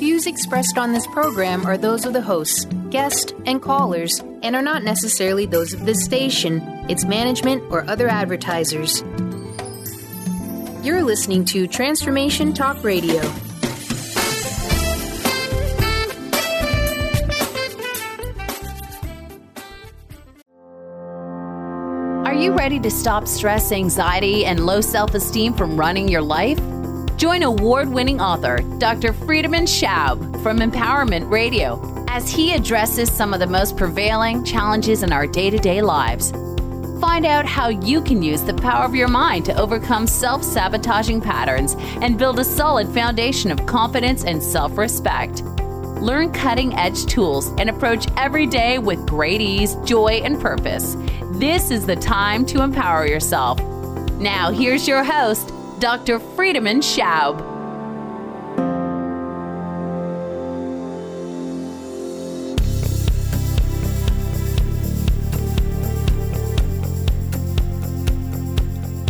views expressed on this program are those of the hosts, guests, and callers, and are not necessarily those of this station, its management, or other advertisers. You're listening to Transformation Talk Radio. Are you ready to stop stress, anxiety, and low self esteem from running your life? Join award winning author Dr. Friedemann Schaub from Empowerment Radio as he addresses some of the most prevailing challenges in our day to day lives. Find out how you can use the power of your mind to overcome self sabotaging patterns and build a solid foundation of confidence and self respect. Learn cutting edge tools and approach every day with great ease, joy, and purpose. This is the time to empower yourself. Now, here's your host, Dr. Friedemann Schaub.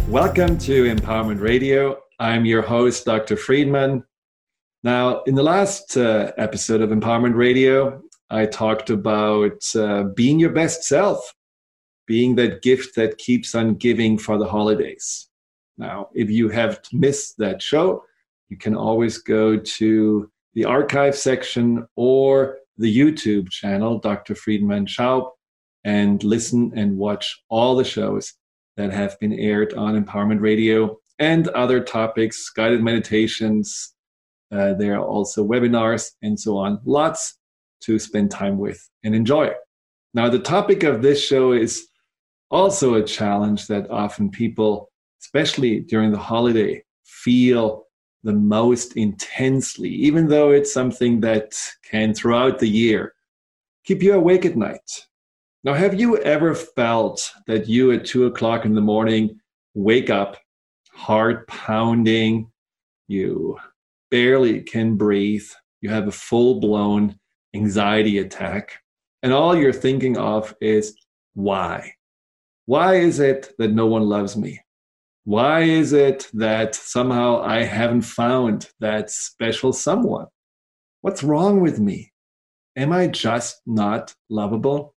Welcome to Empowerment Radio. I'm your host, Dr. Friedemann. Now, in the last uh, episode of Empowerment Radio, I talked about uh, being your best self being that gift that keeps on giving for the holidays. Now, if you have missed that show, you can always go to the archive section or the YouTube channel, Dr. Friedemann Schaub, and listen and watch all the shows that have been aired on Empowerment Radio and other topics, guided meditations. Uh, there are also webinars and so on. Lots to spend time with and enjoy. Now, the topic of this show is also a challenge that often people, especially during the holiday, feel the most intensely, even though it's something that can throughout the year keep you awake at night. Now, have you ever felt that you at two o'clock in the morning wake up, heart pounding, you barely can breathe, you have a full blown anxiety attack, and all you're thinking of is why? Why is it that no one loves me? Why is it that somehow I haven't found that special someone? What's wrong with me? Am I just not lovable?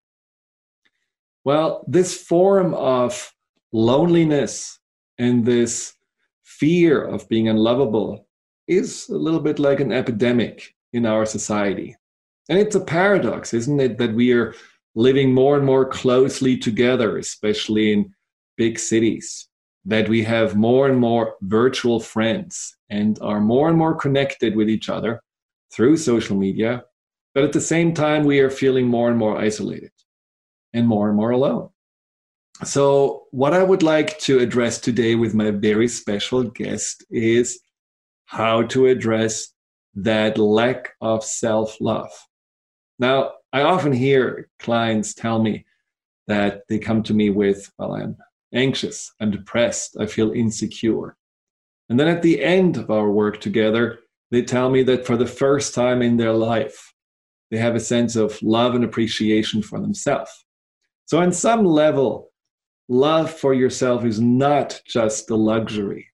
Well, this form of loneliness and this fear of being unlovable is a little bit like an epidemic in our society. And it's a paradox, isn't it, that we are living more and more closely together, especially in big cities, that we have more and more virtual friends and are more and more connected with each other through social media. But at the same time, we are feeling more and more isolated and more and more alone. So, what I would like to address today with my very special guest is how to address that lack of self love. Now, I often hear clients tell me that they come to me with, well, I'm anxious, I'm depressed, I feel insecure. And then at the end of our work together, they tell me that for the first time in their life, they have a sense of love and appreciation for themselves. So, on some level, love for yourself is not just a luxury.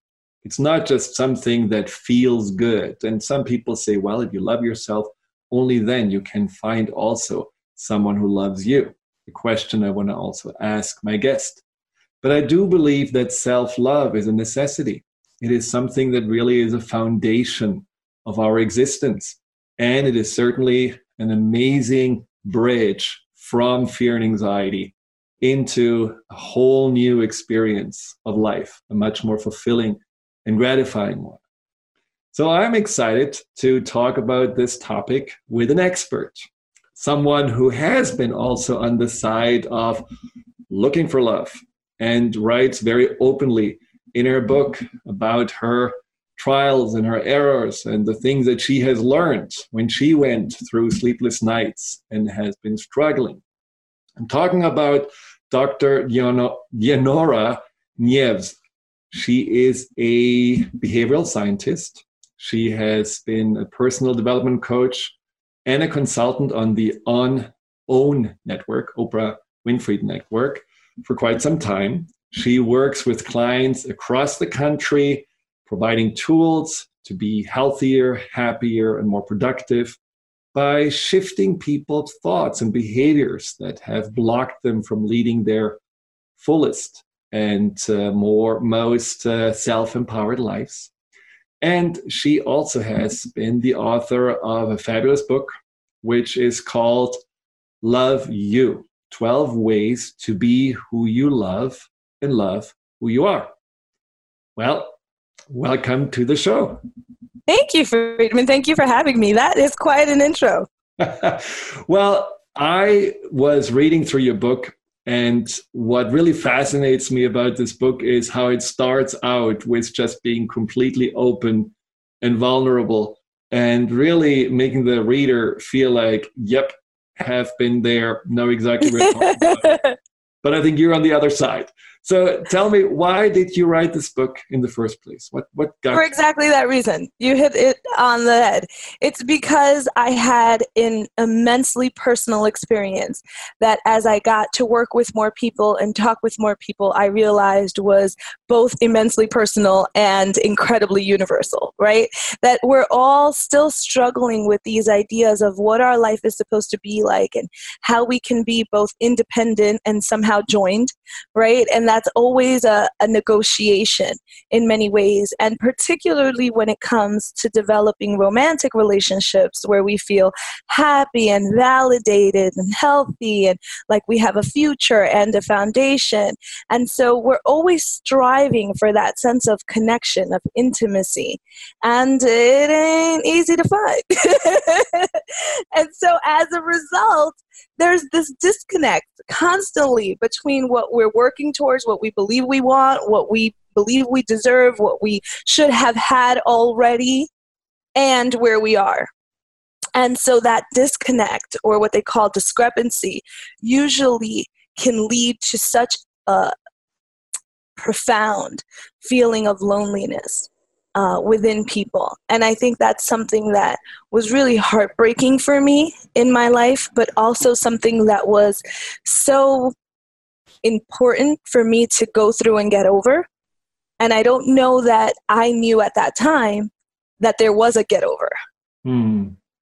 It's not just something that feels good. And some people say, well, if you love yourself, only then you can find also someone who loves you. A question I want to also ask my guest. But I do believe that self love is a necessity. It is something that really is a foundation of our existence. And it is certainly an amazing bridge from fear and anxiety into a whole new experience of life, a much more fulfilling and gratifying one. So I'm excited to talk about this topic with an expert, someone who has been also on the side of looking for love and writes very openly in her book about her trials and her errors and the things that she has learned when she went through sleepless nights and has been struggling. I'm talking about Dr. Yenora Nieves. She is a behavioral scientist she has been a personal development coach and a consultant on the On Own network, Oprah Winfrey Network, for quite some time. She works with clients across the country, providing tools to be healthier, happier, and more productive by shifting people's thoughts and behaviors that have blocked them from leading their fullest and uh, more most uh, self-empowered lives and she also has been the author of a fabulous book which is called love you 12 ways to be who you love and love who you are well welcome to the show Thank you, Friedman. Thank you for having me. That is quite an intro. well, I was reading through your book, and what really fascinates me about this book is how it starts out with just being completely open and vulnerable and really making the reader feel like, yep, have been there, know exactly where. but I think you're on the other side. So tell me, why did you write this book in the first place? What what got for exactly that reason? You hit it on the head. It's because I had an immensely personal experience that, as I got to work with more people and talk with more people, I realized was both immensely personal and incredibly universal. Right? That we're all still struggling with these ideas of what our life is supposed to be like and how we can be both independent and somehow joined. Right? And that's always a, a negotiation in many ways, and particularly when it comes to developing romantic relationships where we feel happy and validated and healthy and like we have a future and a foundation. And so we're always striving for that sense of connection, of intimacy. And it ain't easy to find. and so as a result, there's this disconnect constantly between what we're working towards, what we believe we want, what we believe we deserve, what we should have had already, and where we are. And so that disconnect, or what they call discrepancy, usually can lead to such a profound feeling of loneliness uh, within people. And I think that's something that was really heartbreaking for me in my life, but also something that was so important for me to go through and get over. And I don't know that I knew at that time that there was a get over. Hmm.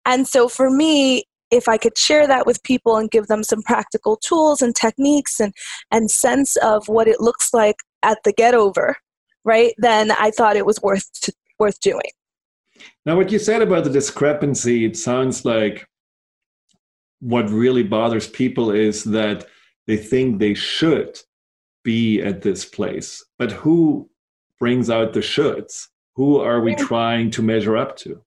And so for me, if I could share that with people and give them some practical tools and techniques and, and sense of what it looks like at the get over, right, then I thought it was worth worth doing. Now, what you said about the discrepancy, it sounds like what really bothers people is that they think they should be at this place. But who brings out the shoulds? Who are we trying to measure up to?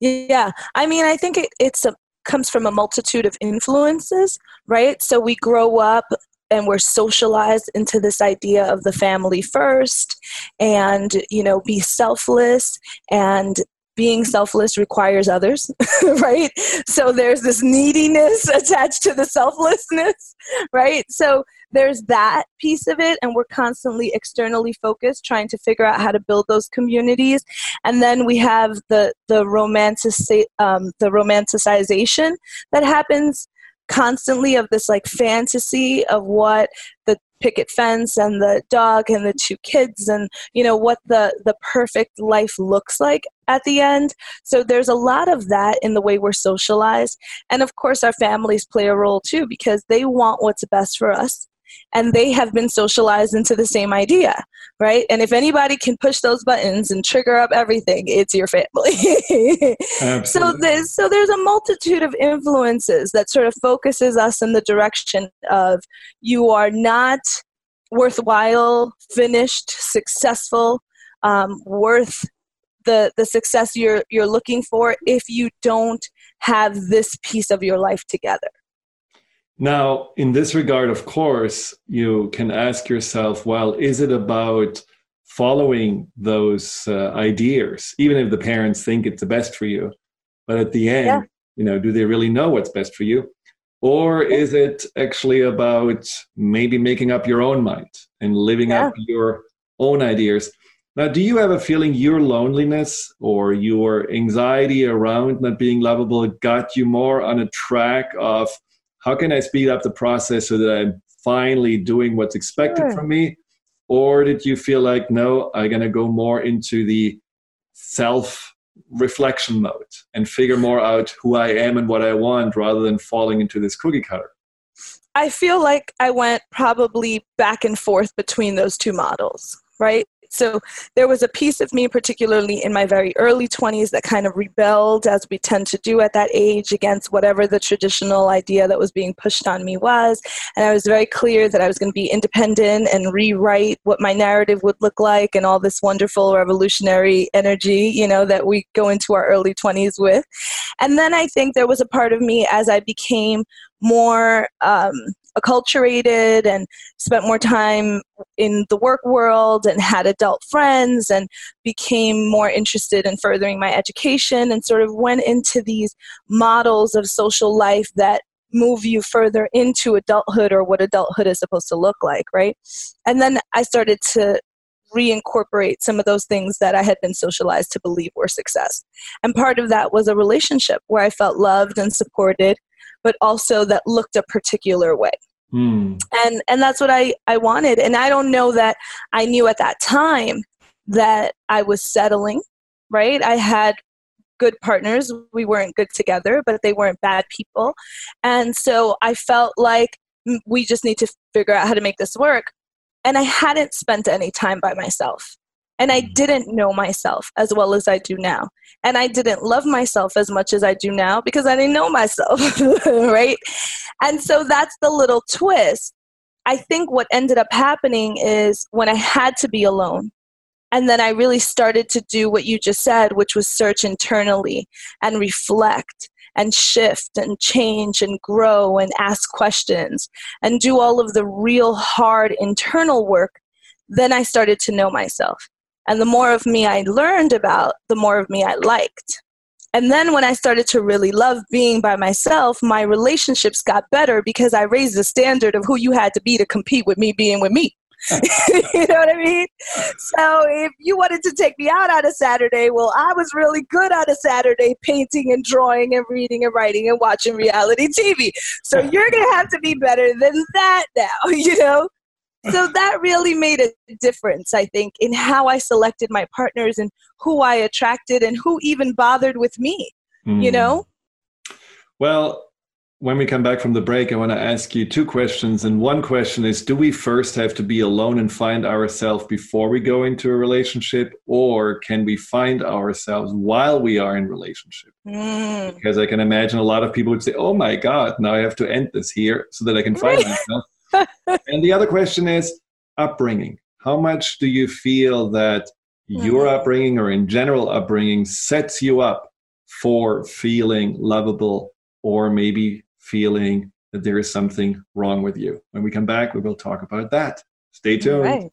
Yeah, I mean, I think it, it's a comes from a multitude of influences, right? So we grow up and we're socialized into this idea of the family first and you know be selfless and being selfless requires others, right? So there's this neediness attached to the selflessness, right? So there's that piece of it, and we're constantly externally focused, trying to figure out how to build those communities. And then we have the the romantic um, the romanticization that happens constantly of this like fantasy of what the picket fence and the dog and the two kids and you know what the the perfect life looks like at the end. So there's a lot of that in the way we're socialized. And of course our families play a role too because they want what's best for us and they have been socialized into the same idea, right? And if anybody can push those buttons and trigger up everything, it's your family. so there's so there's a multitude of influences that sort of focuses us in the direction of you are not worthwhile, finished, successful, um, worth the the success you're you're looking for if you don't have this piece of your life together now, in this regard, of course, you can ask yourself well, is it about following those uh, ideas, even if the parents think it's the best for you? But at the end, yeah. you know, do they really know what's best for you? Or is it actually about maybe making up your own mind and living yeah. up your own ideas? Now, do you have a feeling your loneliness or your anxiety around not being lovable got you more on a track of how can I speed up the process so that I'm finally doing what's expected sure. from me? Or did you feel like, no, I'm going to go more into the self reflection mode and figure more out who I am and what I want rather than falling into this cookie cutter? I feel like I went probably back and forth between those two models, right? So there was a piece of me, particularly in my very early 20s, that kind of rebelled, as we tend to do at that age, against whatever the traditional idea that was being pushed on me was. And I was very clear that I was going to be independent and rewrite what my narrative would look like and all this wonderful revolutionary energy, you know, that we go into our early 20s with. And then I think there was a part of me as I became more um, acculturated and spent more time in the work world and had adult friends and became more interested in furthering my education and sort of went into these models of social life that move you further into adulthood or what adulthood is supposed to look like, right? And then I started to reincorporate some of those things that I had been socialized to believe were success. And part of that was a relationship where I felt loved and supported but also that looked a particular way. Mm. And and that's what I, I wanted. And I don't know that I knew at that time that I was settling, right? I had good partners. We weren't good together, but they weren't bad people. And so I felt like mm, we just need to figure out how to make this work. And I hadn't spent any time by myself. And I didn't know myself as well as I do now. And I didn't love myself as much as I do now because I didn't know myself, right? And so that's the little twist. I think what ended up happening is when I had to be alone, and then I really started to do what you just said, which was search internally and reflect and shift and change and grow and ask questions and do all of the real hard internal work, then I started to know myself. And the more of me I learned about, the more of me I liked. And then when I started to really love being by myself, my relationships got better because I raised the standard of who you had to be to compete with me being with me. you know what I mean? So if you wanted to take me out on a Saturday, well, I was really good on a Saturday painting and drawing and reading and writing and watching reality TV. So you're going to have to be better than that now, you know? So that really made a difference i think in how i selected my partners and who i attracted and who even bothered with me mm. you hmm. know well when we come back from the break i want to ask you two questions and one question is do we first have to be alone and find ourselves before we go into a relationship or can we find ourselves while we are in relationship mm. because i can imagine a lot of people would say oh my god now i have to end this here so that i can find myself and the other question is upbringing. How much do you feel that your mm-hmm. upbringing or in general upbringing sets you up for feeling lovable or maybe feeling that there is something wrong with you? When we come back, we will talk about that. Stay tuned.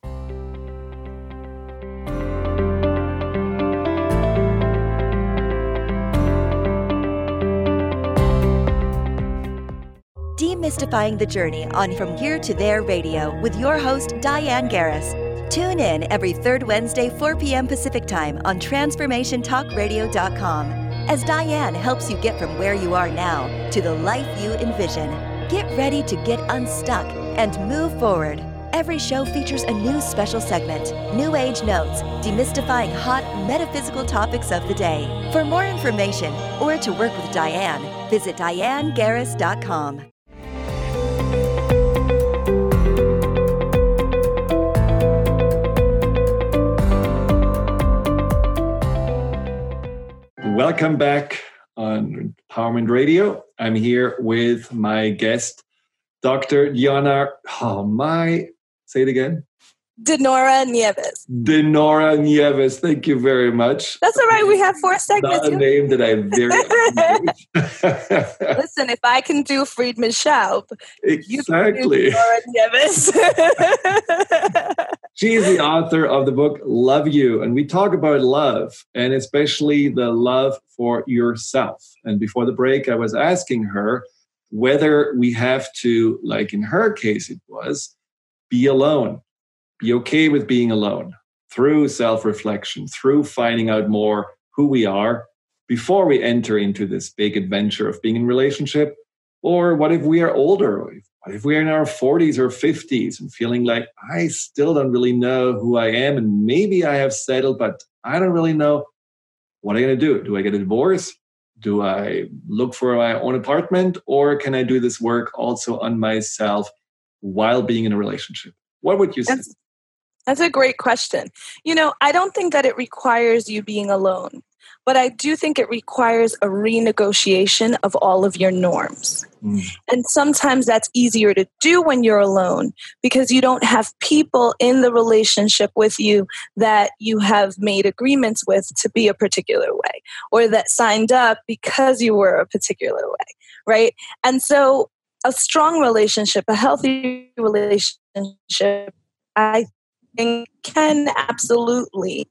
Demystifying the Journey on From Here to There Radio with your host, Diane Garris. Tune in every third Wednesday, 4 p.m. Pacific Time on TransformationTalkRadio.com as Diane helps you get from where you are now to the life you envision. Get ready to get unstuck and move forward. Every show features a new special segment, New Age Notes, demystifying hot metaphysical topics of the day. For more information or to work with Diane, visit dianegarris.com. Welcome back on Empowerment Radio. I'm here with my guest, Dr. Diana. Oh, my, say it again. Dinora Nieves. Denora Nieves, thank you very much. That's all right. We have four segments. Not a name that I very Listen, if I can do Friedemann Schaub, exactly. Denora Nieves. she is the author of the book Love You, and we talk about love and especially the love for yourself. And before the break, I was asking her whether we have to, like in her case, it was be alone be okay with being alone through self reflection, through finding out more who we are before we enter into this big adventure of being in relationship. Or what if we are older? What if we're in our 40s or 50s and feeling like I still don't really know who I am and maybe I have settled, but I don't really know what I'm going to do? Do I get a divorce? Do I look for my own apartment? Or can I do this work also on myself while being in a relationship? What would you say? That's, a great question. You know, I don't think that it requires you being alone, but I do think it requires a renegotiation of all of your norms. Mm. And sometimes that's easier to do when you're alone because you don't have people in the relationship with you that you have made agreements with to be a particular way or that signed up because you were a particular way, right? And so a strong relationship, a healthy relationship, I think can absolutely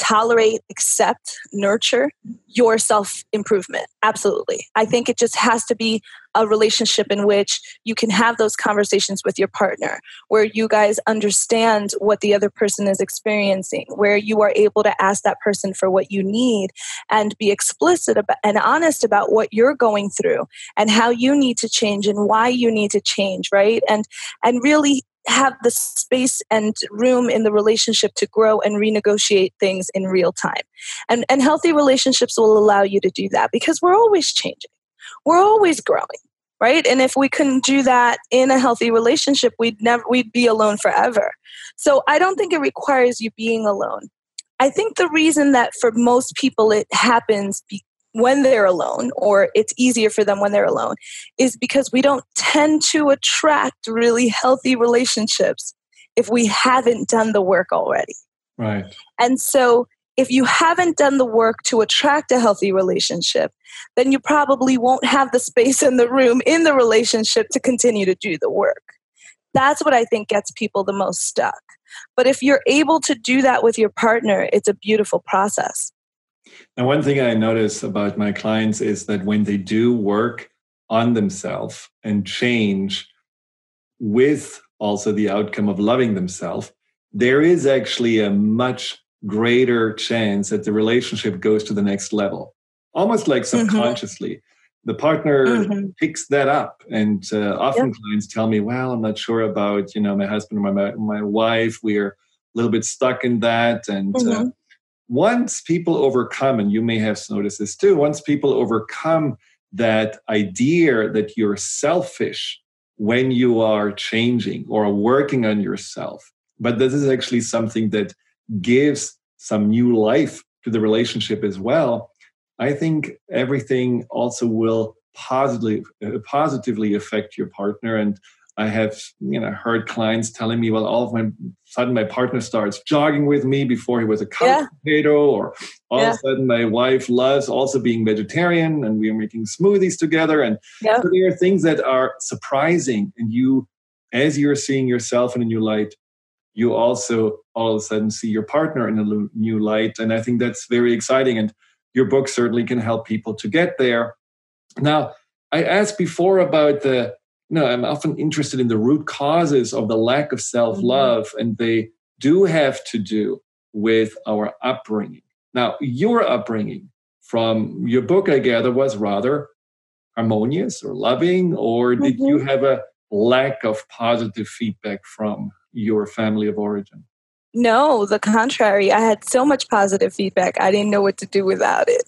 tolerate, accept, nurture your self improvement. Absolutely. I think it just has to be a relationship in which you can have those conversations with your partner, where you guys understand what the other person is experiencing, where you are able to ask that person for what you need and be explicit about, and honest about what you're going through and how you need to change and why you need to change, right? And and really have the space and room in the relationship to grow and renegotiate things in real time. And, and healthy relationships will allow you to do that because we're always changing, we're always growing. Right. And if we couldn't do that in a healthy relationship, we'd never we'd be alone forever. So I don't think it requires you being alone. I think the reason that for most people it happens be, when they're alone or it's easier for them when they're alone is because we don't tend to attract really healthy relationships if we haven't done the work already. Right. And so if you haven't done the work to attract a healthy relationship, then you probably won't have the space in the room in the relationship to continue to do the work. That's what I think gets people the most stuck. But if you're able to do that with your partner, it's a beautiful process. And one thing I notice about my clients is that when they do work on themselves and change with also the outcome of loving themselves, there is actually a much greater chance that the relationship goes to the next level, almost like mm-hmm. subconsciously. Mm-hmm. The partner mm-hmm. picks that up, and uh, often yep. clients tell me, "Well, I'm not sure about you know my husband or my my wife. We're a little bit stuck in that, and uh, mm-hmm. uh, once people overcome, and you may have noticed this too, once people overcome that idea that you're selfish when you are changing or working on yourself, but this is actually something that gives some new life to the relationship as well. I think everything also will positively uh, positively affect your partner and I have you know heard clients telling me, well, all of my sudden my partner starts jogging with me before he was a couch yeah. potato, or all yeah. of a sudden my wife loves also being vegetarian, and we are making smoothies together. And yeah. so there are things that are surprising, and you, as you're seeing yourself in a new light, you also all of a sudden see your partner in a new light, and I think that's very exciting. And your book certainly can help people to get there. Now, I asked before about the no, I'm often interested in the root causes of the lack of self love, mm-hmm. and they do have to do with our upbringing. Now, your upbringing from your book, I gather, was rather harmonious or loving, or did mm-hmm. you have a lack of positive feedback from your family of origin? No, the contrary. I had so much positive feedback, I didn't know what to do without it.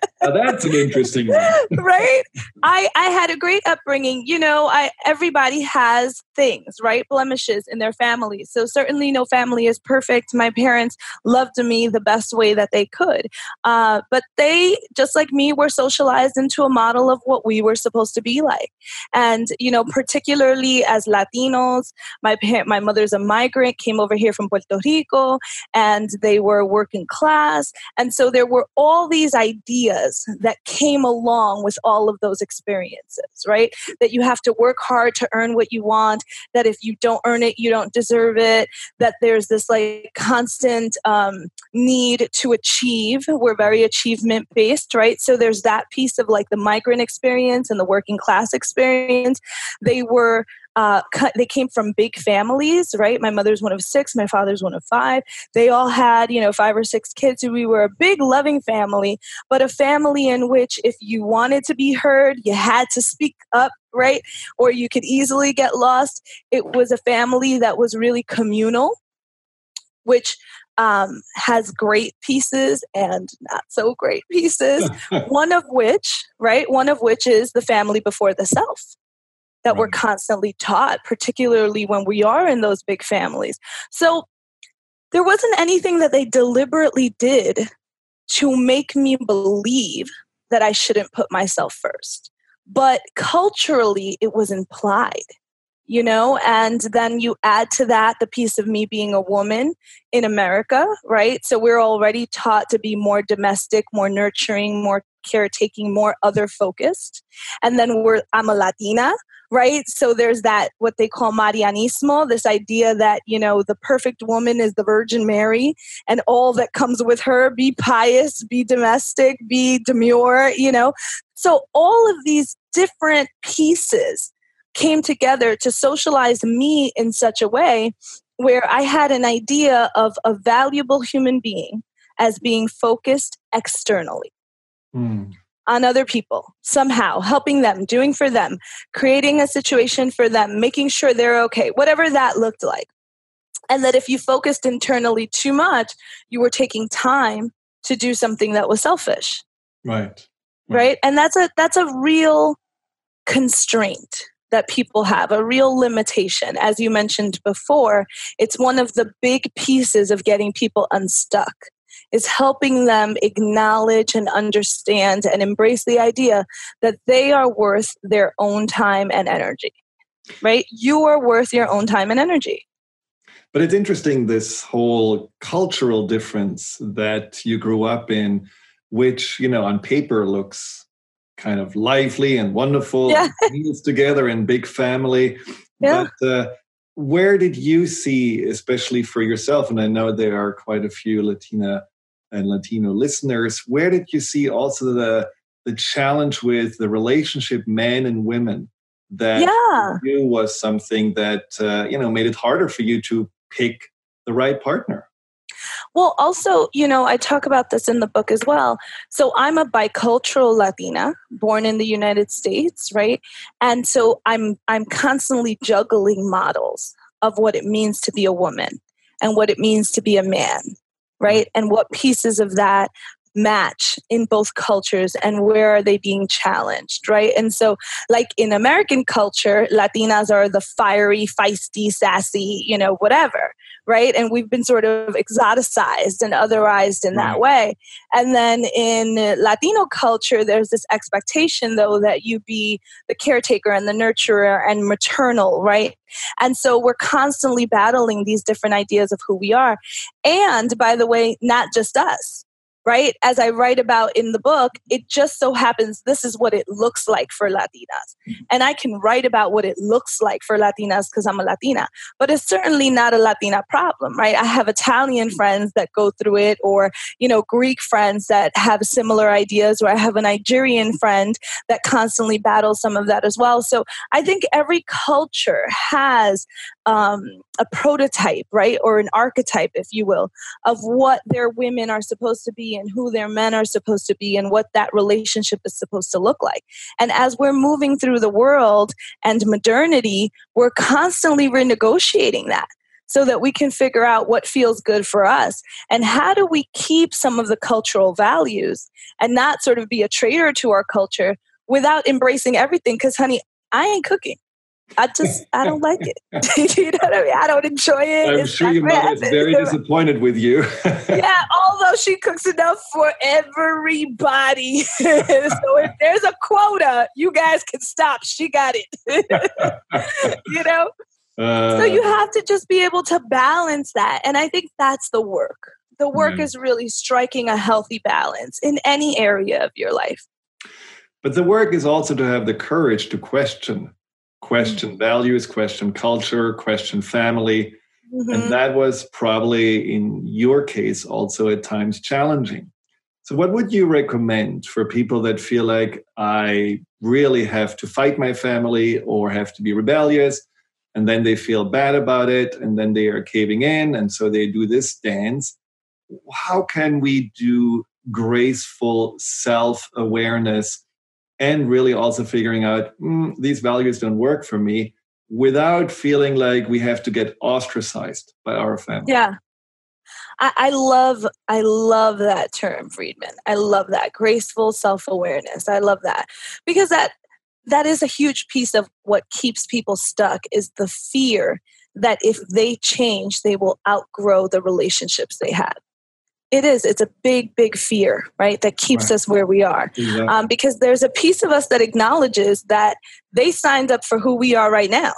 now that's an interesting one. right? I, I had a great upbringing. You know, I everybody has things, right? Blemishes in their family. So certainly no family is perfect. My parents loved me the best way that they could. Uh, but they, just like me, were socialized into a model of what we were supposed to be like. And, you know, particularly as Latinos, my parent, my mother's a migrant, came over here from Puerto Rico, and they were working class. And so there were all these ideas that came along with all of those experiences, right? That you have to work hard to earn what you want, that if you don't earn it, you don't deserve it, that there's this like constant um, need to achieve. We're very achievement based, right? So there's that piece of like the migrant experience and the working class experience. They were uh, they came from big families, right? My mother's one of six, my father's one of five. They all had, you know, five or six kids. We were a big, loving family, but a family in which if you wanted to be heard, you had to speak up, right? Or you could easily get lost. It was a family that was really communal, which um, has great pieces and not so great pieces. one of which, right, one of which is the family before the self that right. we're constantly taught, particularly when we are in those big families. So there wasn't anything that they deliberately did to make me believe that I shouldn't put myself first. But culturally, it was implied you know and then you add to that the piece of me being a woman in america right? So we're already taught to be more domestic more nurturing more caretaking more other focused. And then we're i'm a latina right? So there's that what they call marianismo this idea that you know the perfect woman is the virgin mary and all that comes with her be pious be domestic be demure you know? So all of these different pieces came together to socialize me in such a way where I had an idea of a valuable human being as being focused externally mm. on other people, somehow helping them, doing for them, creating a situation for them, making sure they're okay, whatever that looked like. And that if you focused internally too much, you were taking time to do something that was selfish. Right. Right. right? And that's a that's a real constraint that people have, a real limitation. As you mentioned before, it's one of the big pieces of getting people unstuck is helping them acknowledge and understand and embrace the idea that they are worth their own time and energy. Right? You are worth your own time and energy. But it's interesting this whole cultural difference that you grew up in, which, you know, on paper looks kind of lively and wonderful yeah. meals together in big family yeah. but uh, where did you see especially for yourself and i know there are quite a few latina and latino listeners where did you see also the the challenge with the relationship men and women that yeah. you was something that uh, you know made it harder for you to pick the right partner well, also, you know, I talk about this in the book as well. So I'm a bicultural Latina, born in the United States, right? And so I'm I'm constantly juggling models of what it means to be a woman and what it means to be a man, right? Mm-hmm. And what pieces of that match in both cultures and where are they being challenged, right? And so, like in American culture, Latinas are the fiery, feisty, sassy, you know, whatever right? And we've been sort of exoticized and otherized in that way. And then in Latino culture, there's this expectation, though, that you be the caretaker and the nurturer and maternal, right? And so we're constantly battling these different ideas of who we are. And by the way, not just us right? As I write about in the book, it just so happens this is what it looks like for Latinas. Mm-hmm. And I can write about what it looks like for Latinas because I'm a Latina, but it's certainly not a Latina problem, right? I have Italian friends that go through it, or, you know, Greek friends that have similar ideas, or I have a Nigerian friend that constantly battles some of that as well. So I think every culture has um, a prototype, right, or an archetype, if you will, of what their women are supposed to be and who their men are supposed to be and what that relationship is supposed to look like. And as we're moving through the world and modernity, we're constantly renegotiating that so that we can figure out what feels good for us. And how do we keep some of the cultural values and not sort of be a traitor to our culture without embracing everything? Because honey i ain't cooking I just I don't like it. you know what I mean? I don't enjoy it. I'm it's sure your mother is very disappointed with you. yeah, although she cooks enough for everybody. so if there's a quota, you guys can stop. She got it. you know? Uh, so you have to just be able to balance that. And I think that's the work. The work is really striking a healthy balance in any area of your life. But the work is also to have the courage to question question mm-hmm. values, question culture, question family. Mm-hmm. And that was probably in your case also at times challenging. So, what would you recommend for people that feel like I really have to fight my family or have to be rebellious? And then they feel bad about it, and then they are caving in, and so they do this dance. How can we do graceful self awareness and really also figuring out mm, these values don't work for me without feeling like we have to get ostracized by our family. Yeah. I, I love I love that term, Friedman. I love that graceful self awareness. I love that because that that is a huge piece of what keeps people stuck is the fear that if they change, they will outgrow the relationships they had. It is. It's a big, big fear, right? That keeps right. us where we are. Exactly. Um, because there's a piece of us that acknowledges that they signed up for who we are right now.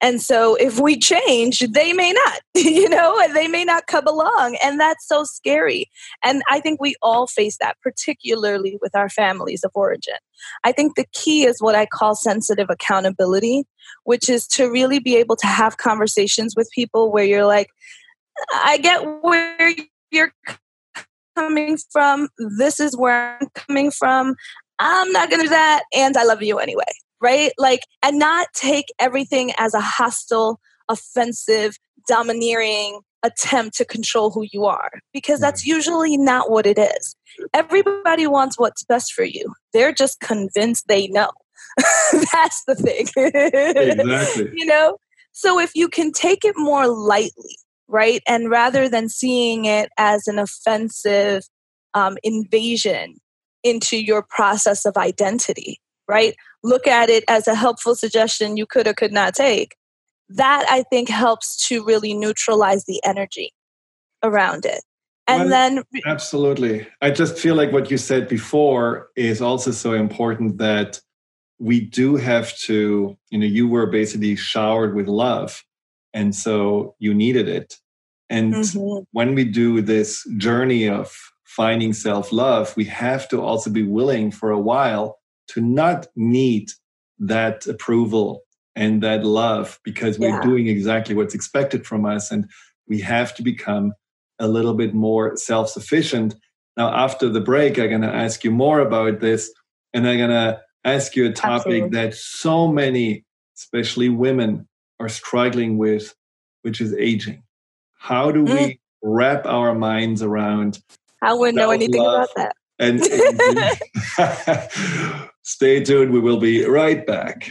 And so if we change, they may not, you know, and they may not come along. And that's so scary. And I think we all face that, particularly with our families of origin. I think the key is what I call sensitive accountability, which is to really be able to have conversations with people where you're like, I get where you're coming from. This is where I'm coming from. I'm not going to do that. And I love you anyway right? Like, and not take everything as a hostile, offensive, domineering attempt to control who you are, because that's usually not what it is. Everybody wants what's best for you, they're just convinced they know. that's the thing. exactly. You know? So if you can take it more lightly, right? And rather than seeing it as an offensive um, invasion into your process of identity, right? look at it as a helpful suggestion you could or could not take, that I think helps to really neutralize the energy around it. And well, then absolutely. I just feel like what you said before is also so important that we do have to, you know, you were basically showered with love. And so you needed it. And mm-hmm. when we do this journey of finding self love, we have to also be willing for a while to not need that approval and that love because we're doing exactly what's expected from us and we have to become a little bit more self-sufficient now after the break i'm going to ask you more about this and i'm going to ask you a topic Absolutely. that so many especially women are struggling with which is aging how do mm. we wrap our minds around i wouldn't know anything about that and Stay tuned. We will be right back.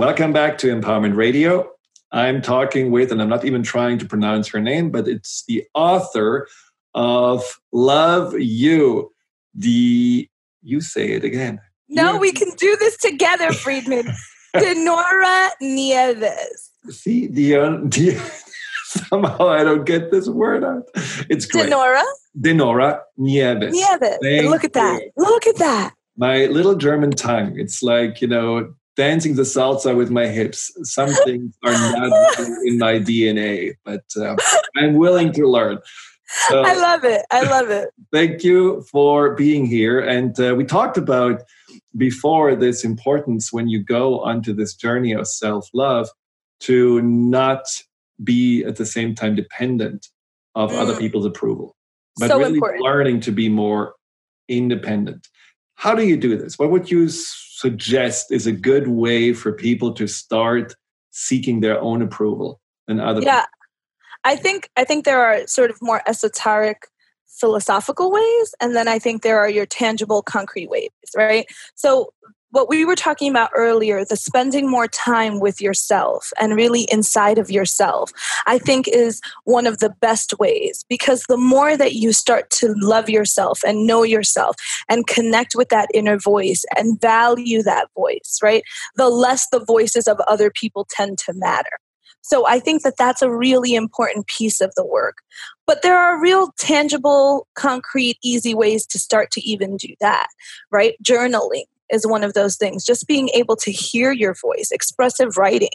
Welcome back to Empowerment Radio. I'm talking with, and I'm not even trying to pronounce her name, but it's the author of Love You. The, you say it again. No, we can do this together, Friedman. Denora Nieves. See, the, the somehow I don't get this word out. It's great. Denora? Dinora Nieves. Nieves. Thank Look at that. You. Look at that. My little German tongue. It's like, you know, dancing the salsa with my hips. Some things are not in my DNA, but uh, I'm willing to learn. So, I love it. I love it. Thank you for being here. And uh, we talked about before this importance when you go onto this journey of self love to not be at the same time dependent of mm. other people's approval, but so really important. learning to be more independent. How do you do this? What would you suggest is a good way for people to start seeking their own approval than other yeah people? i think i think there are sort of more esoteric philosophical ways and then i think there are your tangible concrete ways right so what we were talking about earlier, the spending more time with yourself and really inside of yourself, I think is one of the best ways because the more that you start to love yourself and know yourself and connect with that inner voice and value that voice, right, the less the voices of other people tend to matter. So I think that that's a really important piece of the work. But there are real tangible, concrete, easy ways to start to even do that, right? Journaling is one of those things. Just being able to hear your voice, expressive writing.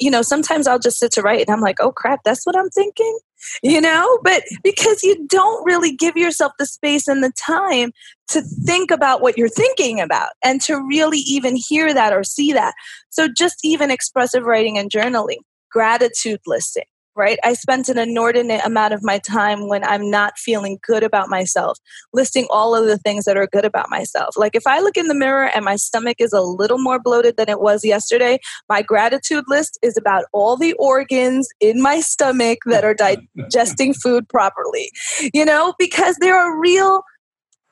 You know, sometimes I'll just sit to write and I'm like, oh crap, that's what I'm thinking, you know? But because you don't really give yourself the space and the time to think about what you're thinking about and to really even hear that or see that. So just even expressive writing and journaling, gratitude listing right? I spent an inordinate amount of my time when I'm not feeling good about myself, listing all of the things that are good about myself. Like if I look in the mirror and my stomach is a little more bloated than it was yesterday, my gratitude list is about all the organs in my stomach that are digesting food properly, you know, because there are real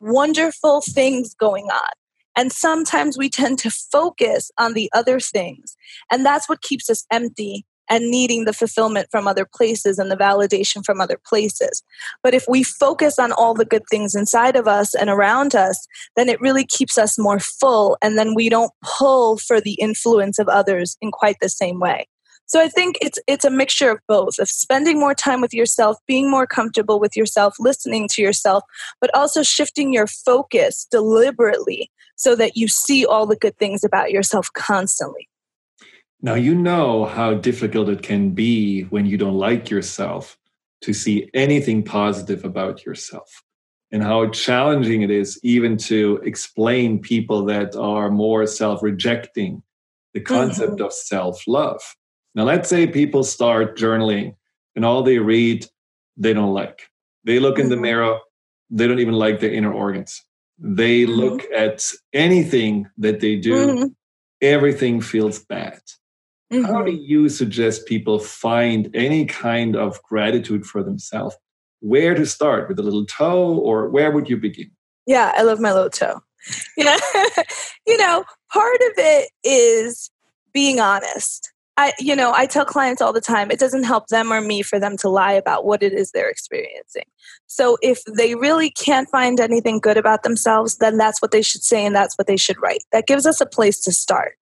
wonderful things going on. And sometimes we tend to focus on the other things. And that's what keeps us empty and needing the fulfillment from other places and the validation from other places. But if we focus on all the good things inside of us and around us, then it really keeps us more full and then we don't pull for the influence of others in quite the same way. So I think it's it's a mixture of both of spending more time with yourself, being more comfortable with yourself, listening to yourself, but also shifting your focus deliberately so that you see all the good things about yourself constantly. Now, you know how difficult it can be when you don't like yourself to see anything positive about yourself, and how challenging it is even to explain people that are more self rejecting the concept mm-hmm. of self love. Now, let's say people start journaling and all they read they don't like. They look mm-hmm. in the mm-hmm. mirror, they don't even like their inner organs. They mm-hmm. look at anything that they do, mm-hmm. everything feels bad. Mm-hmm. How do you suggest people find any kind of gratitude for themselves? Where to start with a little toe, or where would you begin? Yeah, I love my little toe. Yeah, you know, part of it is being honest. I, you know, I tell clients all the time, it doesn't help them or me for them to lie about what it is they're experiencing. So if they really can't find anything good about themselves, then that's what they should say and that's what they should write. That gives us a place to start,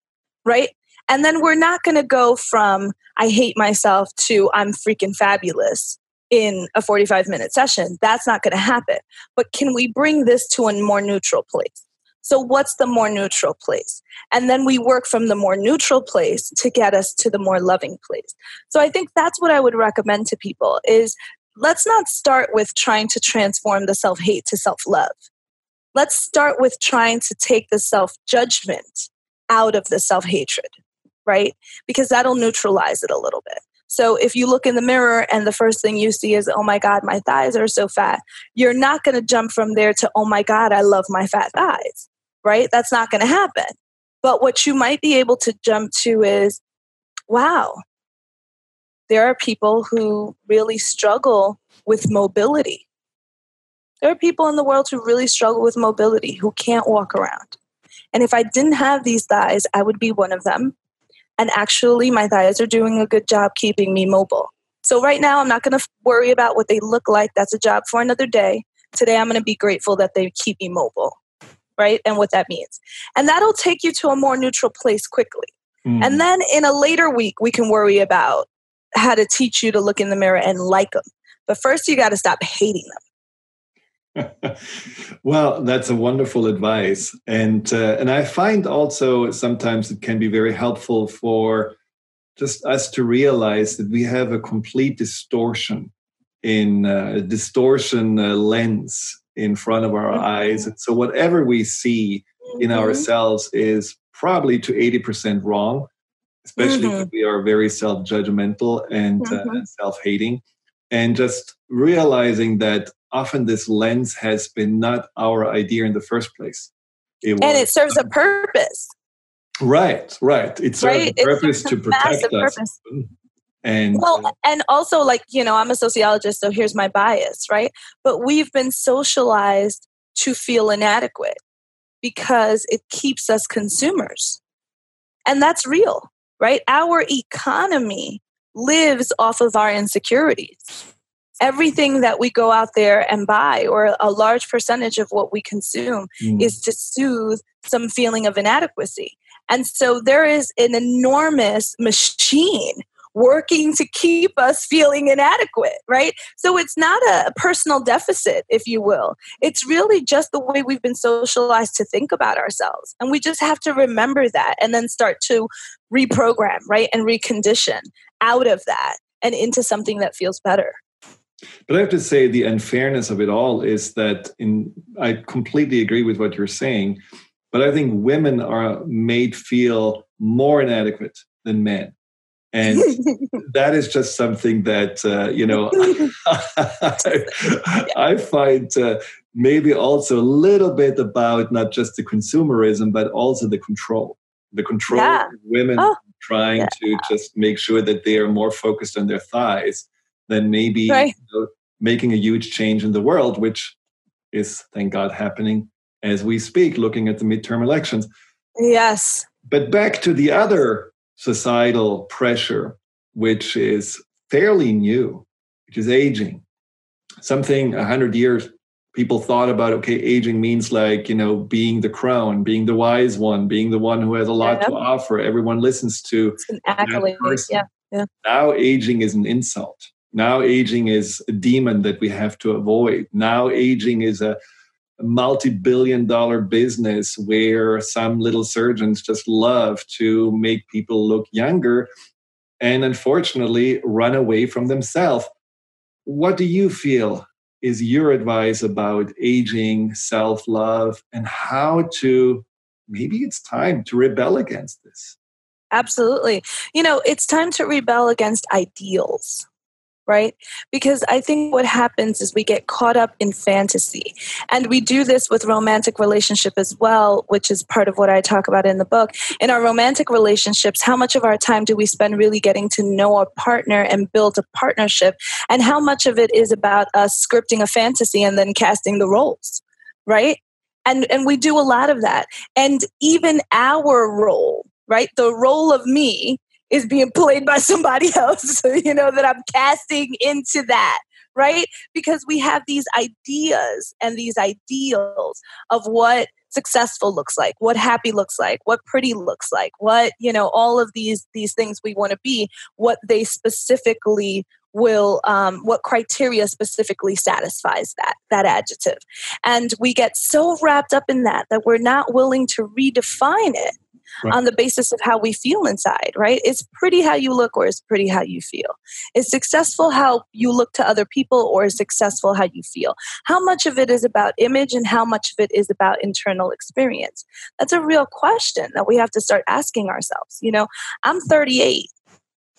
right? And then we're not going to go from I hate myself to I'm freaking fabulous in a 45 minute session. That's not going to happen. But can we bring this to a more neutral place? So, what's the more neutral place? And then we work from the more neutral place to get us to the more loving place. So, I think that's what I would recommend to people is let's not start with trying to transform the self hate to self love. Let's start with trying to take the self judgment out of the self hatred right? Because that'll neutralize it a little bit. So if you look in the mirror and the first thing you see is, oh my God, my thighs are so fat, you're not going to jump from there to, oh my God, I love my fat thighs, right? That's not going to happen. But what you might be able to jump to is, wow, there are people who really struggle with mobility. There are people in the world who really struggle with mobility, who can't walk around. And if I didn't have these thighs, I would be one of them. And actually, my thighs are doing a good job keeping me mobile. So, right now, I'm not going to worry about what they look like. That's a job for another day. Today, I'm going to be grateful that they keep me mobile, right? And what that means. And that'll take you to a more neutral place quickly. Mm. And then in a later week, we can worry about how to teach you to look in the mirror and like them. But first, you got to stop hating them. well, that's a wonderful advice, and uh, and I find also sometimes it can be very helpful for just us to realize that we have a complete distortion in uh, a distortion uh, lens in front of our mm-hmm. eyes, and so whatever we see mm-hmm. in ourselves is probably to eighty percent wrong, especially mm-hmm. if we are very self-judgmental and, uh, mm-hmm. self-hating, and just realizing that often this lens has been not our idea in the first place. It and it serves a purpose. Right, right. It serves right? a purpose to protect us. Purpose. And well, uh, and also like, you know, I'm a sociologist, so here's my bias, right? But we've been socialized to feel inadequate because it keeps us consumers. And that's real, right? Our economy lives off of our insecurities everything that we go out there and buy, or a large percentage of what we consume, mm. is to soothe some feeling of inadequacy. And so there is an enormous machine working to keep us feeling inadequate, right? So it's not a personal deficit, if you will. It's really just the way we've been socialized to think about ourselves. And we just have to remember that and then start to reprogram, right? And recondition out of that and into something that feels better. But I have to say, the unfairness of it all is that in I completely agree with what you're saying, but I think women are made feel more inadequate than men. And that is just something that, uh, you know, I, I find uh, maybe also a little bit about not just the consumerism, but also the control. The control yeah. women oh, trying yeah. to just make sure that they are more focused on their thighs than maybe right. you know, making a huge change in the world, which is, thank God, happening as we speak, looking at the midterm elections. Yes. But back to the other societal pressure, which is fairly new, which is aging. Something a hundred years people thought about okay aging means like you know being the crown being the wise one being the one who has a lot yeah. to offer everyone listens to it's an accolade yeah yeah now aging is an insult now aging is a demon that we have to avoid. Now aging is a multi-billion dollar business where some little surgeons just love to make people look younger and unfortunately run away from themselves. What do you feel is your advice about aging self-love and how to maybe it's time to rebel against this? Absolutely. You know it's time to rebel against ideals right? Because I think what happens is we get caught up in fantasy. And we do this with romantic relationship as well, which is part of what I talk about in the book. In our romantic relationships, how much of our time do we spend really getting to know our partner and build a partnership? And how much of it is about us scripting a fantasy and then casting the roles, right? And and we do a lot of that. And even our role, right? The role of me is being played by somebody else, you know, that I'm casting into that, right? Because we have these ideas and these ideals of what successful looks like what happy looks like what pretty looks like what you know all of these these things we want to be what they specifically will um, what criteria specifically satisfies that that adjective and we get so wrapped up in that that we're not willing to redefine it right. on the basis of how we feel inside, right? It's pretty how you look or it's pretty how you feel. Is successful how you look to other people or is successful how you feel? How much of it is about image and how much of it is about internal experience? That's a real question that we have to start asking ourselves. You know, I'm 38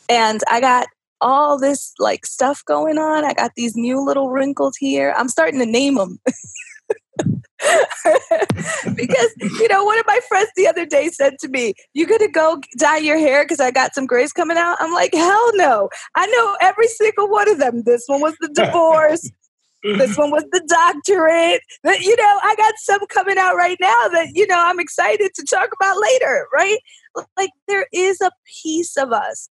and I got all this like stuff going on. I got these new little wrinkles here. I'm starting to name them. because you know one of my friends the other day said to me you're gonna go dye your hair because i got some grays coming out? I'm like hell no. I know every single one of them. This one was the divorce. This one was the doctorate. That you know i got some coming out right now that you know i'm excited to talk about later right? Like there is a piece of us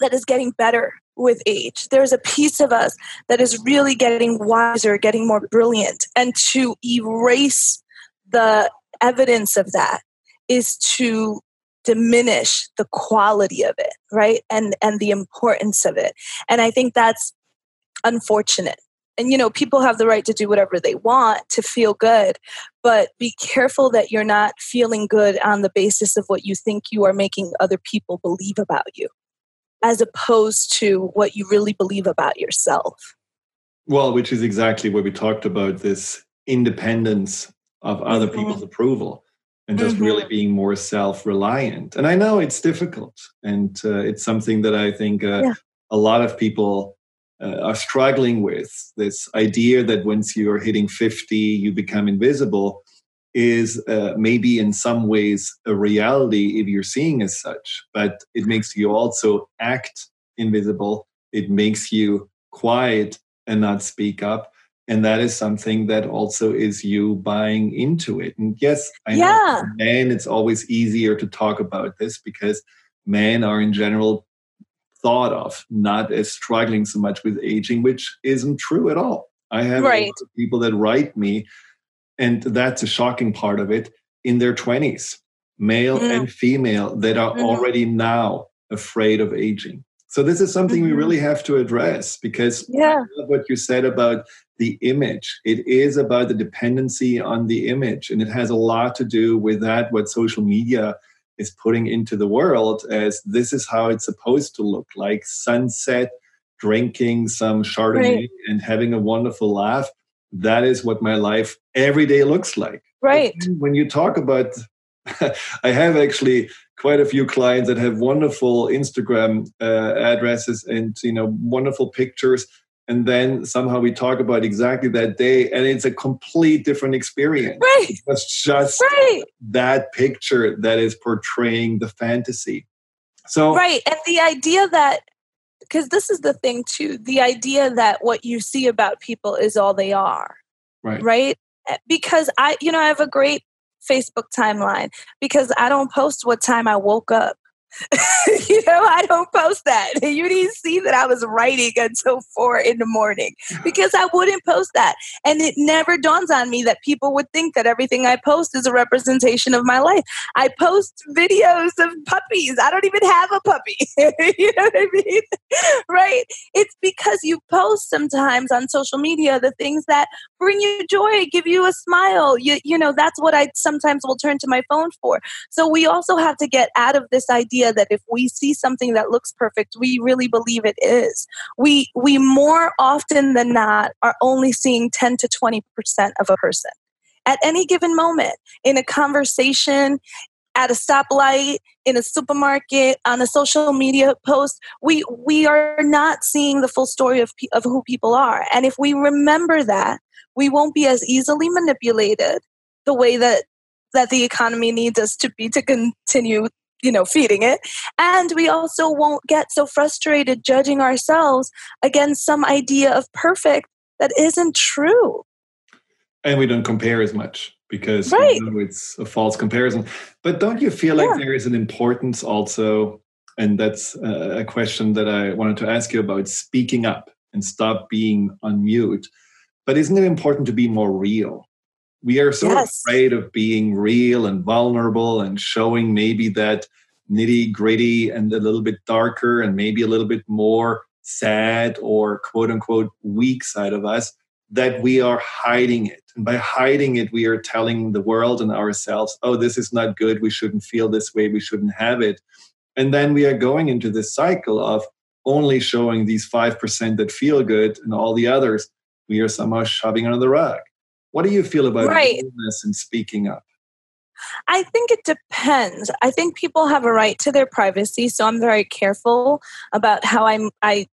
that is getting better with age. There's a piece of us that is really getting wiser, getting more brilliant. And to erase the evidence of that is to diminish the quality of it, right? And and the importance of it. And I think that's unfortunate. And you know, people have the right to do whatever they want to feel good, but be careful that you're not feeling good on the basis of what you think you are making other people believe about you as opposed to what you really believe about yourself. Well, which is exactly what we talked about this independence of other mm-hmm. people's approval and just mm-hmm. really being more self reliant. And I know it's difficult and uh, it's something that I think uh, yeah. a lot of people uh, are struggling with this idea that once you're hitting 50, you become invisible is uh, maybe in some ways a reality if you're seeing as such, but it makes you also act invisible. It makes you quiet and not speak up. And that is something that also is you buying into it. And yes, I yeah. know men, it's always easier to talk about this because men are in general thought of not as struggling so much with aging, which isn't true at all. I have right. people that write me and that's a shocking part of it, in their 20s, male mm. and female, that are mm-hmm. already now afraid of aging. So this is something Mhm. we really have to address because Yeah. I love what you said about the image. It is about the dependency on the image, and it has a lot to do with that what social media is putting into the world as this is how it's supposed to look like sunset, drinking some Chardonnay Right. and having a wonderful laugh. That is what my life every day looks like. Right. When you talk about, I have actually quite a few clients that have wonderful Instagram uh, addresses and you know wonderful pictures, and then somehow we talk about exactly that day, and it's a complete different experience. Right. It's just Right. that picture that is portraying the fantasy. So Right. And the idea that, because this is the thing too, the idea that what you see about people is all they are. right, right? Eh, Because I, you know, I have a great Facebook timeline because I don't post what time I woke up. you know, I don't post that. You didn't see that I was writing until four in the morning because I wouldn't post that. And it never dawns on me that people would think that everything I post is a representation of my life. I post videos of puppies. I don't even have a puppy. you know what I mean? right? It's because you post sometimes on social media the things that bring you joy, give you a smile. You, you know, that's what I sometimes will turn to my phone for. So we also have to get out of this idea that if we see something that looks perfect, we really believe it is. We we more often than not are only seeing 10 to 20% of a person at any given moment in a conversation at a stoplight in a supermarket on a social media post we we are not seeing the full story of of who people are and if we remember that we won't be as easily manipulated the way that that the economy needs us to be to continue you know feeding it and we also won't get so frustrated judging ourselves against some idea of perfect that isn't true and we don't compare as much because Right. you know, it's a false comparison. But don't you feel like Yeah. there is an importance also, and that's a question that I wanted to ask you about speaking up and stop being on mute. But isn't it important to be more real? We are so Yes. afraid of being real and vulnerable and showing maybe that nitty gritty and a little bit darker and maybe a little bit more sad or quote unquote weak side of us that we are hiding it. And by hiding it, we are telling the world and ourselves, oh, this is not good. We shouldn't feel this way. We shouldn't have it. And then we are going into this cycle of only showing these 5% that feel good and all the others we are somehow shoving under the rug. What do you feel about Right. realness and speaking up? I think it depends. I think people have a right to their privacy, so I'm very careful about how I'm I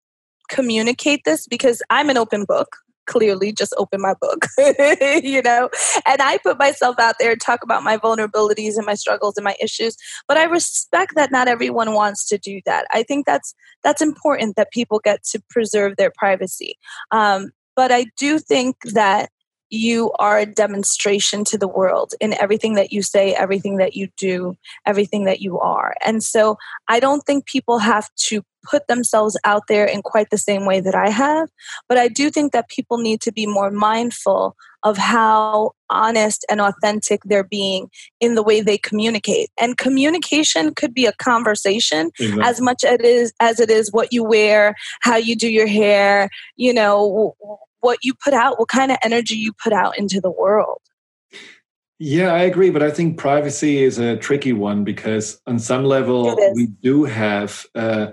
communicate this because I'm an open book. Clearly, just open my book, you know, and I put myself out there, and talk about my vulnerabilities and my struggles and my issues. But I respect that not everyone wants to do that. I think that's that's important that people get to preserve their privacy. Um, but I do think that you are a demonstration to the world in everything that you say, everything that you do, everything that you are. And so I don't think people have to put themselves out there in quite the same way that I have. But I do think that people need to be more mindful of how honest and authentic they're being in the way they communicate. And communication could be a conversation as much as it is as it is what you wear, how you do your hair, you know, what you put out, what kind of energy you put out into the world. Yeah, I agree, but I think privacy is a tricky one because on some level we do have uh,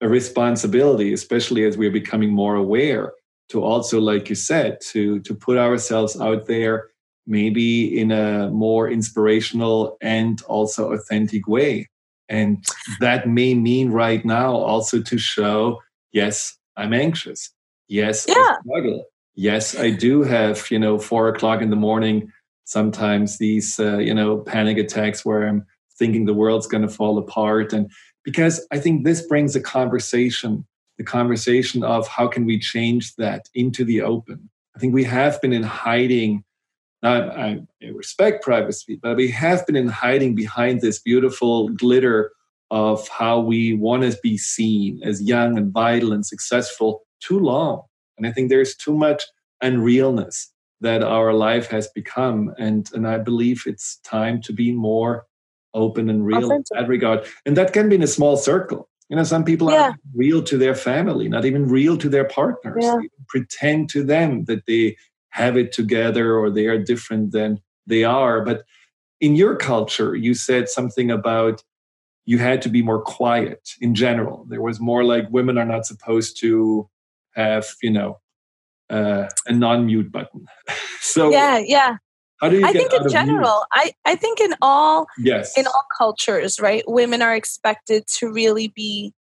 a responsibility, especially as we're becoming more aware, to also, like you said, to to put ourselves out there, maybe in a more inspirational and also authentic way, and that may mean right now also to show, yes, I'm anxious, yes, I struggle, yes, I do have, you know, four o'clock in the morning sometimes these uh, you know panic attacks where i'm thinking the world's going to fall apart. And because i think this brings a conversation the conversation of how can we change that into the open. I think we have been in hiding now I, I respect privacy but we have been in hiding behind this beautiful glitter of how we want to be seen as young and vital and successful too long and i think there's too much unrealness that our life has become and and i believe it's time to be more open and real Authentic. in that regard and that can be in a small circle You know, some people Yeah. are real to their family, not even real to their partners. Yeah. Pretend to them that they have it together or they are different than they are. But in your culture, you said something about you had to be more quiet in general. There was more like women are not supposed to have, you know, uh, a non-mute button. so yeah yeah how do you i think in mute? general i i think in all Yes. in all cultures right women are expected to really be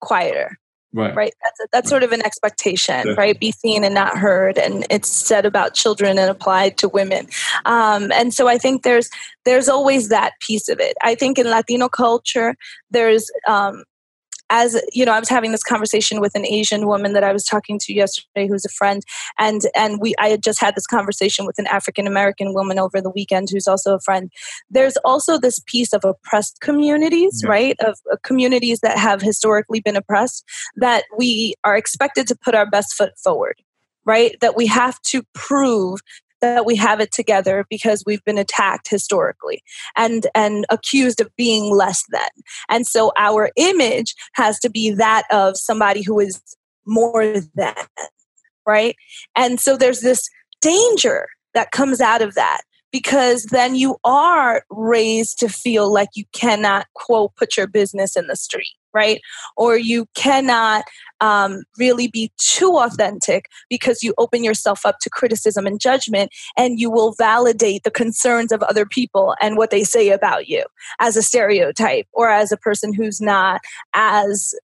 quieter right. right that's a, that's sort of an expectation Definitely. right be seen and not heard and it's said about children and applied to women um, and so i think there's there's always that piece of it i think in latino culture there's um, as you know i was having this conversation with an asian woman that i was talking to yesterday who's a friend and and we i had just had this conversation with an african american woman over the weekend who's also a friend there's also this piece of oppressed communities Yeah. right of uh, communities that have historically been oppressed that we are expected to put our best foot forward right that we have to prove that we have it together because we've been attacked historically and and accused of being less than. And so our image has to be that of somebody who is more than right? And so there's this danger that comes out of that because then you are raised to feel like you cannot quote put your business in the street right? Or you cannot um, really be too authentic because you open yourself up to criticism and judgment and you will validate the concerns of other people and what they say about you as a stereotype or as a person who's not as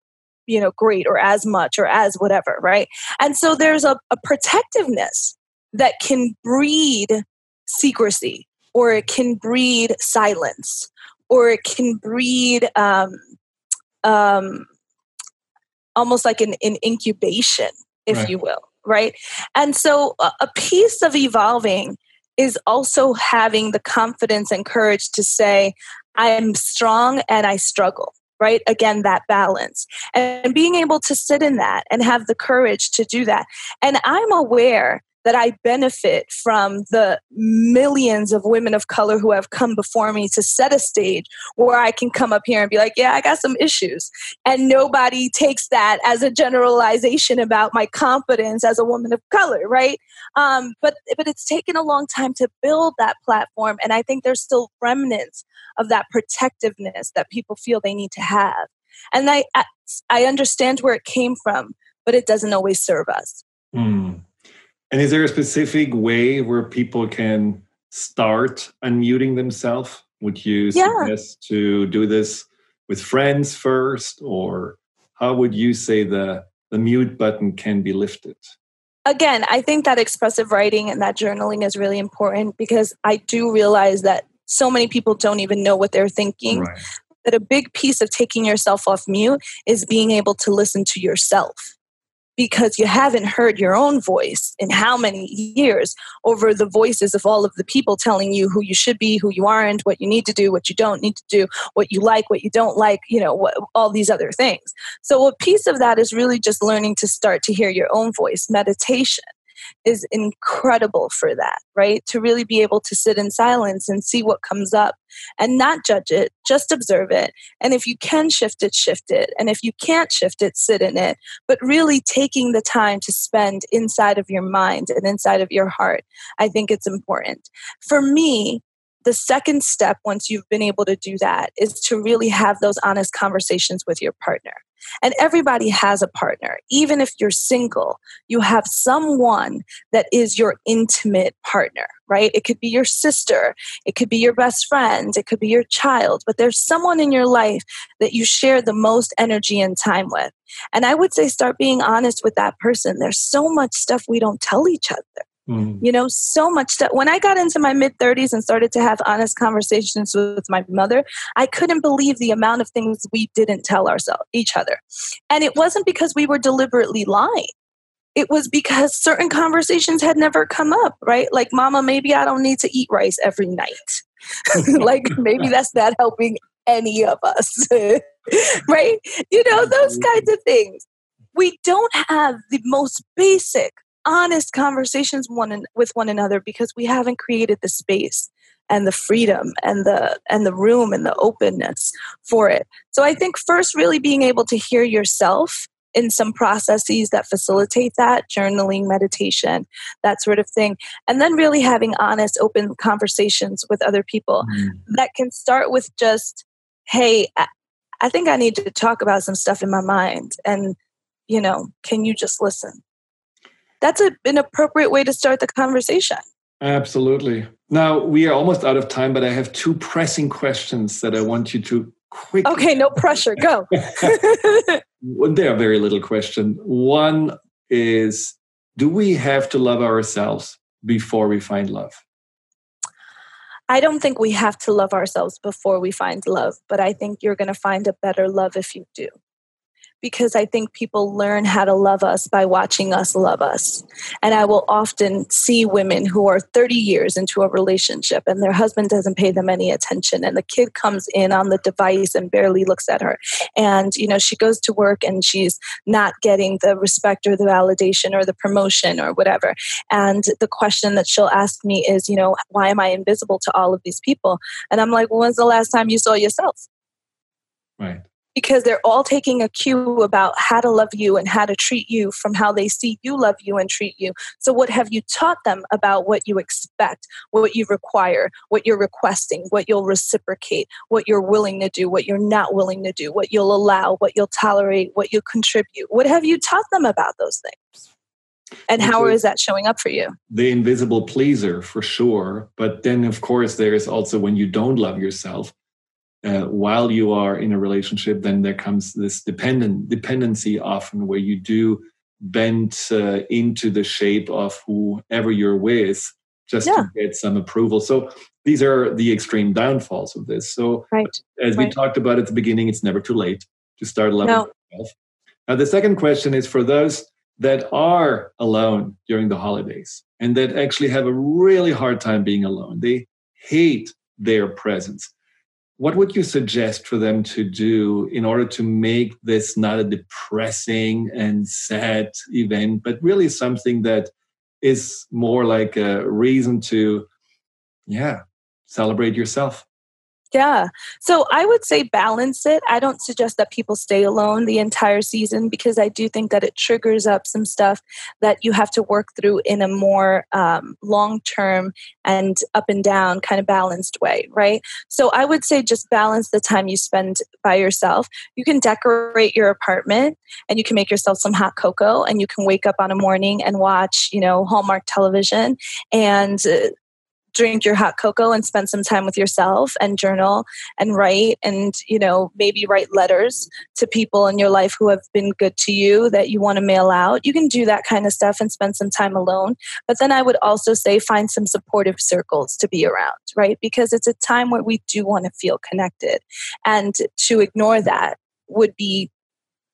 you know great or as much or as whatever right? And so there's a, a protectiveness that can breed secrecy or it can breed silence or it can breed um, um, almost like an, an incubation if Right. you will right? And so a, a piece of evolving is also having the confidence and courage to say i am strong and i struggle right? Again that balance. And being able to sit in that and have the courage to do that. And i'm aware that I benefit from the millions of women of color who have come before me to set a stage where I can come up here and be like, yeah, I got some issues. And nobody takes that as a generalization about my confidence as a woman of color, right? Um, but but it's taken a long time to build that platform, and I think there's still remnants of that protectiveness that people feel they need to have. And I I- understand where it came from, but it doesn't always serve us. Hmm. And is there a specific way where people can start unmuting themselves? Would you Yeah. suggest to do this with friends first, or how would you say the the mute button can be lifted? again, I think that expressive writing and that journaling is really important because I do realize that so many people don't even know what they're thinking. Right. That a big piece of taking yourself off mute is being able to listen to yourself because you haven't heard your own voice in how many years over the voices of all of the people telling you who you should be, who you aren't, what you need to do, what you don't need to do, what you like, what you don't like, you know, what, all these other things. So a piece of that is really just learning to start to hear your own voice. Meditation is incredible for that, right? To really be able to sit in silence and see what comes up and not judge it, just observe it. And if you can shift it, shift it. And if you can't shift it, sit in it. But really taking the time to spend inside of your mind and inside of your heart, I think it's important. For me, the second step, once you've been able to do that, is to really have those honest conversations with your partner. And everybody has a partner. Even if you're single, you have someone that is your intimate partner, right? It could be your sister, it could be your best friend, it could be your child, but there's someone in your life that you share the most energy and time with. And I would say start being honest with that person. There's so much stuff we don't tell each other Hmm. you know so much stuff. When i got into my mid 30s and started to have honest conversations with my mother i couldn't believe the amount of things we didn't tell ourselves each other. And it wasn't because we were deliberately lying. It was because certain conversations had never come up right? Like mama maybe i don't need to eat rice every night. Like maybe that's not helping any of us. Right? You know those kinds of things. We don't have the most basic honest conversations one with one another because we haven't created the space and the freedom and the and the room and the openness for it so i think first really being able to hear yourself in some processes that facilitate that journaling meditation that sort of thing and then really having honest open conversations with other people mm. that can start with just hey i think i need to talk about some stuff in my mind and you know can you just listen that's a, an appropriate way to start the conversation absolutely now we are almost out of time but i have two pressing questions that i want you to quickly okay no pressure go they are very little question. One is do we have to love ourselves before we find love? I don't think we have to love ourselves before we find love, but I think you're going to find a better love if you do because I think people learn how to love us by watching us love us. And I will often see women who are 30 years into a relationship and their husband doesn't pay them any attention and the kid comes in on the device and barely looks at her. And you know, she goes to work and she's not getting the respect or the validation or the promotion or whatever. And the question that she'll ask me is, you know, why am I invisible to all of these people? And I'm like, well, when's the last time you saw yourself? Right because they're all taking a cue about how to love you and how to treat you from how they see you love you and treat you. So, what have you taught them about what you expect, what you require, what you're requesting, what you'll reciprocate, what you're willing to do, what you're not willing to do, what you'll allow, what you'll tolerate, what you'll contribute? What have you taught them about those things? And how is that showing up for you? The invisible pleaser, for sure. But then, of course, there's also when you don't love yourself uh, while you are in a relationship, then there comes this dependent dependency often where you do bend uh, into the shape of whoever you're with just yeah. to get some approval. So these are the extreme downfalls of this. So right. as right. we talked about at the beginning, it's never too late to start loving no. yourself. Now the second question is for those that are alone during the holidays and that actually have a really hard time being alone. They hate their presence what would you suggest for them to do in order to make this not a depressing and sad event, but really something that is more like a reason to, yeah, celebrate yourself? Yeah. So I would say balance it. I don't suggest that people stay alone the entire season because I do think that it triggers up some stuff that you have to work through in a more um, long term and up and down kind of balanced way, right? So I would say just balance the time you spend by yourself. You can decorate your apartment and you can make yourself some hot cocoa and you can wake up on a morning and watch, you know, Hallmark television and uh, drink your hot cocoa and spend some time with yourself and journal and write and you know maybe write letters to people in your life who have been good to you that you want to mail out. You can do that kind of stuff and spend some time alone. But then i would also say find some supportive circles to be around right? Because it's a time where we do want to feel connected. And to ignore that would be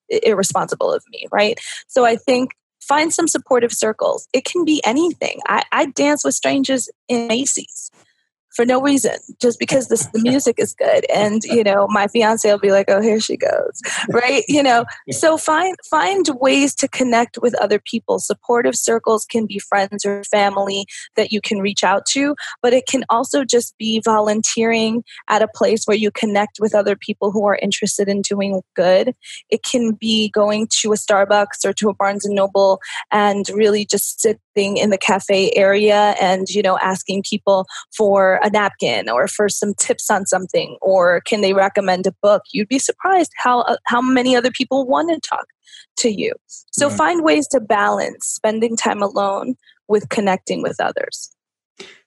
irresponsible of me right? So i think find some supportive circles. It can be anything. I, I dance with strangers in Macy's for no reason, just because this, the music is good. And, you know, my fiance will be like, oh, here she goes. Right. You know, so find, find ways to connect with other people. Supportive circles can be friends or family that you can reach out to, but it can also just be volunteering at a place where you connect with other people who are interested in doing good. It can be going to a Starbucks or to a Barnes and Noble and really just sitting in the cafe area and, you know, asking people for a napkin or for some tips on something or can they recommend a book you'd be surprised how uh, how many other people want to talk to you. So find ways to balance spending time alone with connecting with others.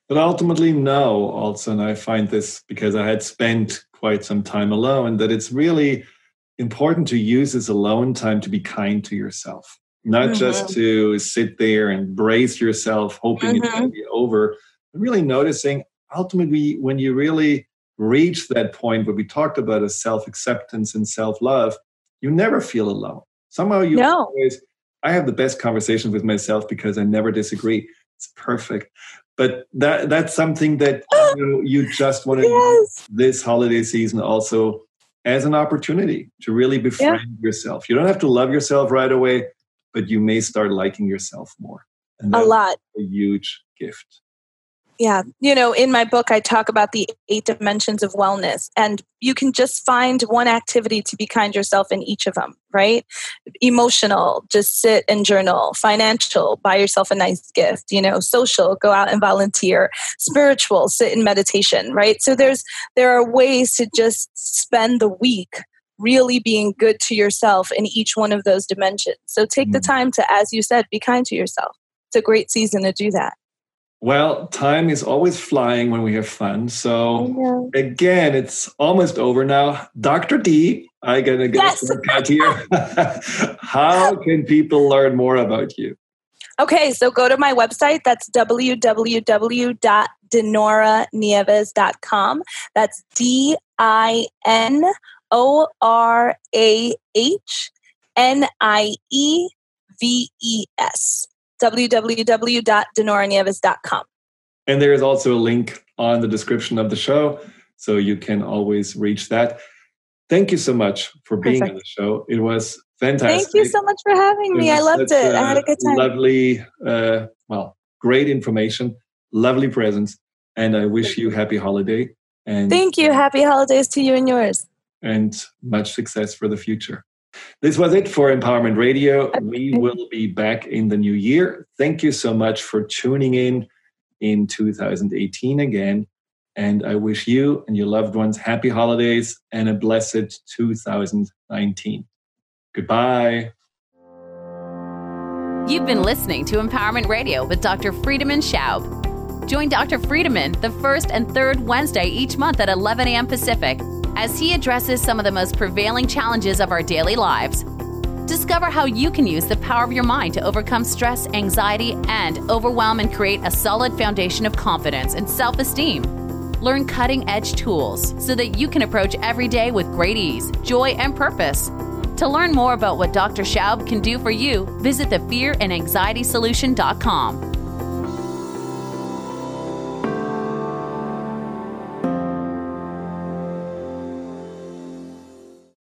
But ultimately no also and i find this because i had spent quite some time alone that it's really important to use this alone time to be kind to yourself not mm-hmm. just to sit there and brace yourself hoping mm-hmm. it's going to be over but really noticing ultimately, when you really reach that point where we talked about a self acceptance and self love, you never feel alone. Somehow you no. always, I have the best conversations with myself because I never disagree. It's perfect. But that that's something that you, know, you just want to yes. this holiday season also as an opportunity to really befriend yeah. yourself. You don't have to love yourself right away, but you may start liking yourself more. a lot. A huge gift. Yeah. You know, in my book, I talk about the eight dimensions of wellness, and you can just find one activity to be kind yourself in each of them, right? Emotional, just sit and journal. Financial, buy yourself a nice gift. You know, social, go out and volunteer. Spiritual, sit in meditation, right? So there's, there are ways to just spend the week really being good to yourself in each one of those dimensions. So take mm. the time to, as you said, be kind to yourself. It's a great season to do that. Well, time is always flying when we have fun. So again, it's almost over now. Dr. D, I gotta get yes. a cut here. How can people learn more about you? Okay, so go to my website. That's www.dinorahnieves.com. That's D I N O R A H N I E V E S www.dinorahnieves.com. And there is also a link on the description of the show, so you can always reach that. Thank you so much for being Perfect. on the show. It was fantastic. Thank you so much for having me. I loved it. I had a good time. Lovely, uh, well, great information, lovely presents, and I wish you happy holiday. And thank you. Happy holidays to you and yours. And much success for the future. This was it for Empowerment Radio. We will be back in the new year. Thank you so much for tuning in in 2018 again. And I wish you and your loved ones happy holidays and a blessed 2019. Goodbye. You've been listening to Empowerment Radio with Dr. Friedemann Schaub. Join Dr. Friedemann the first and third Wednesday each month at 11 a.m. Pacific as he addresses some of the most prevailing challenges of our daily lives. Discover how you can use the power of your mind to overcome stress, anxiety, and overwhelm and create a solid foundation of confidence and self esteem. Learn cutting edge tools so that you can approach every day with great ease, joy, and purpose. To learn more about what Dr. Schaub can do for you, visit the fearandanxietysolution.com.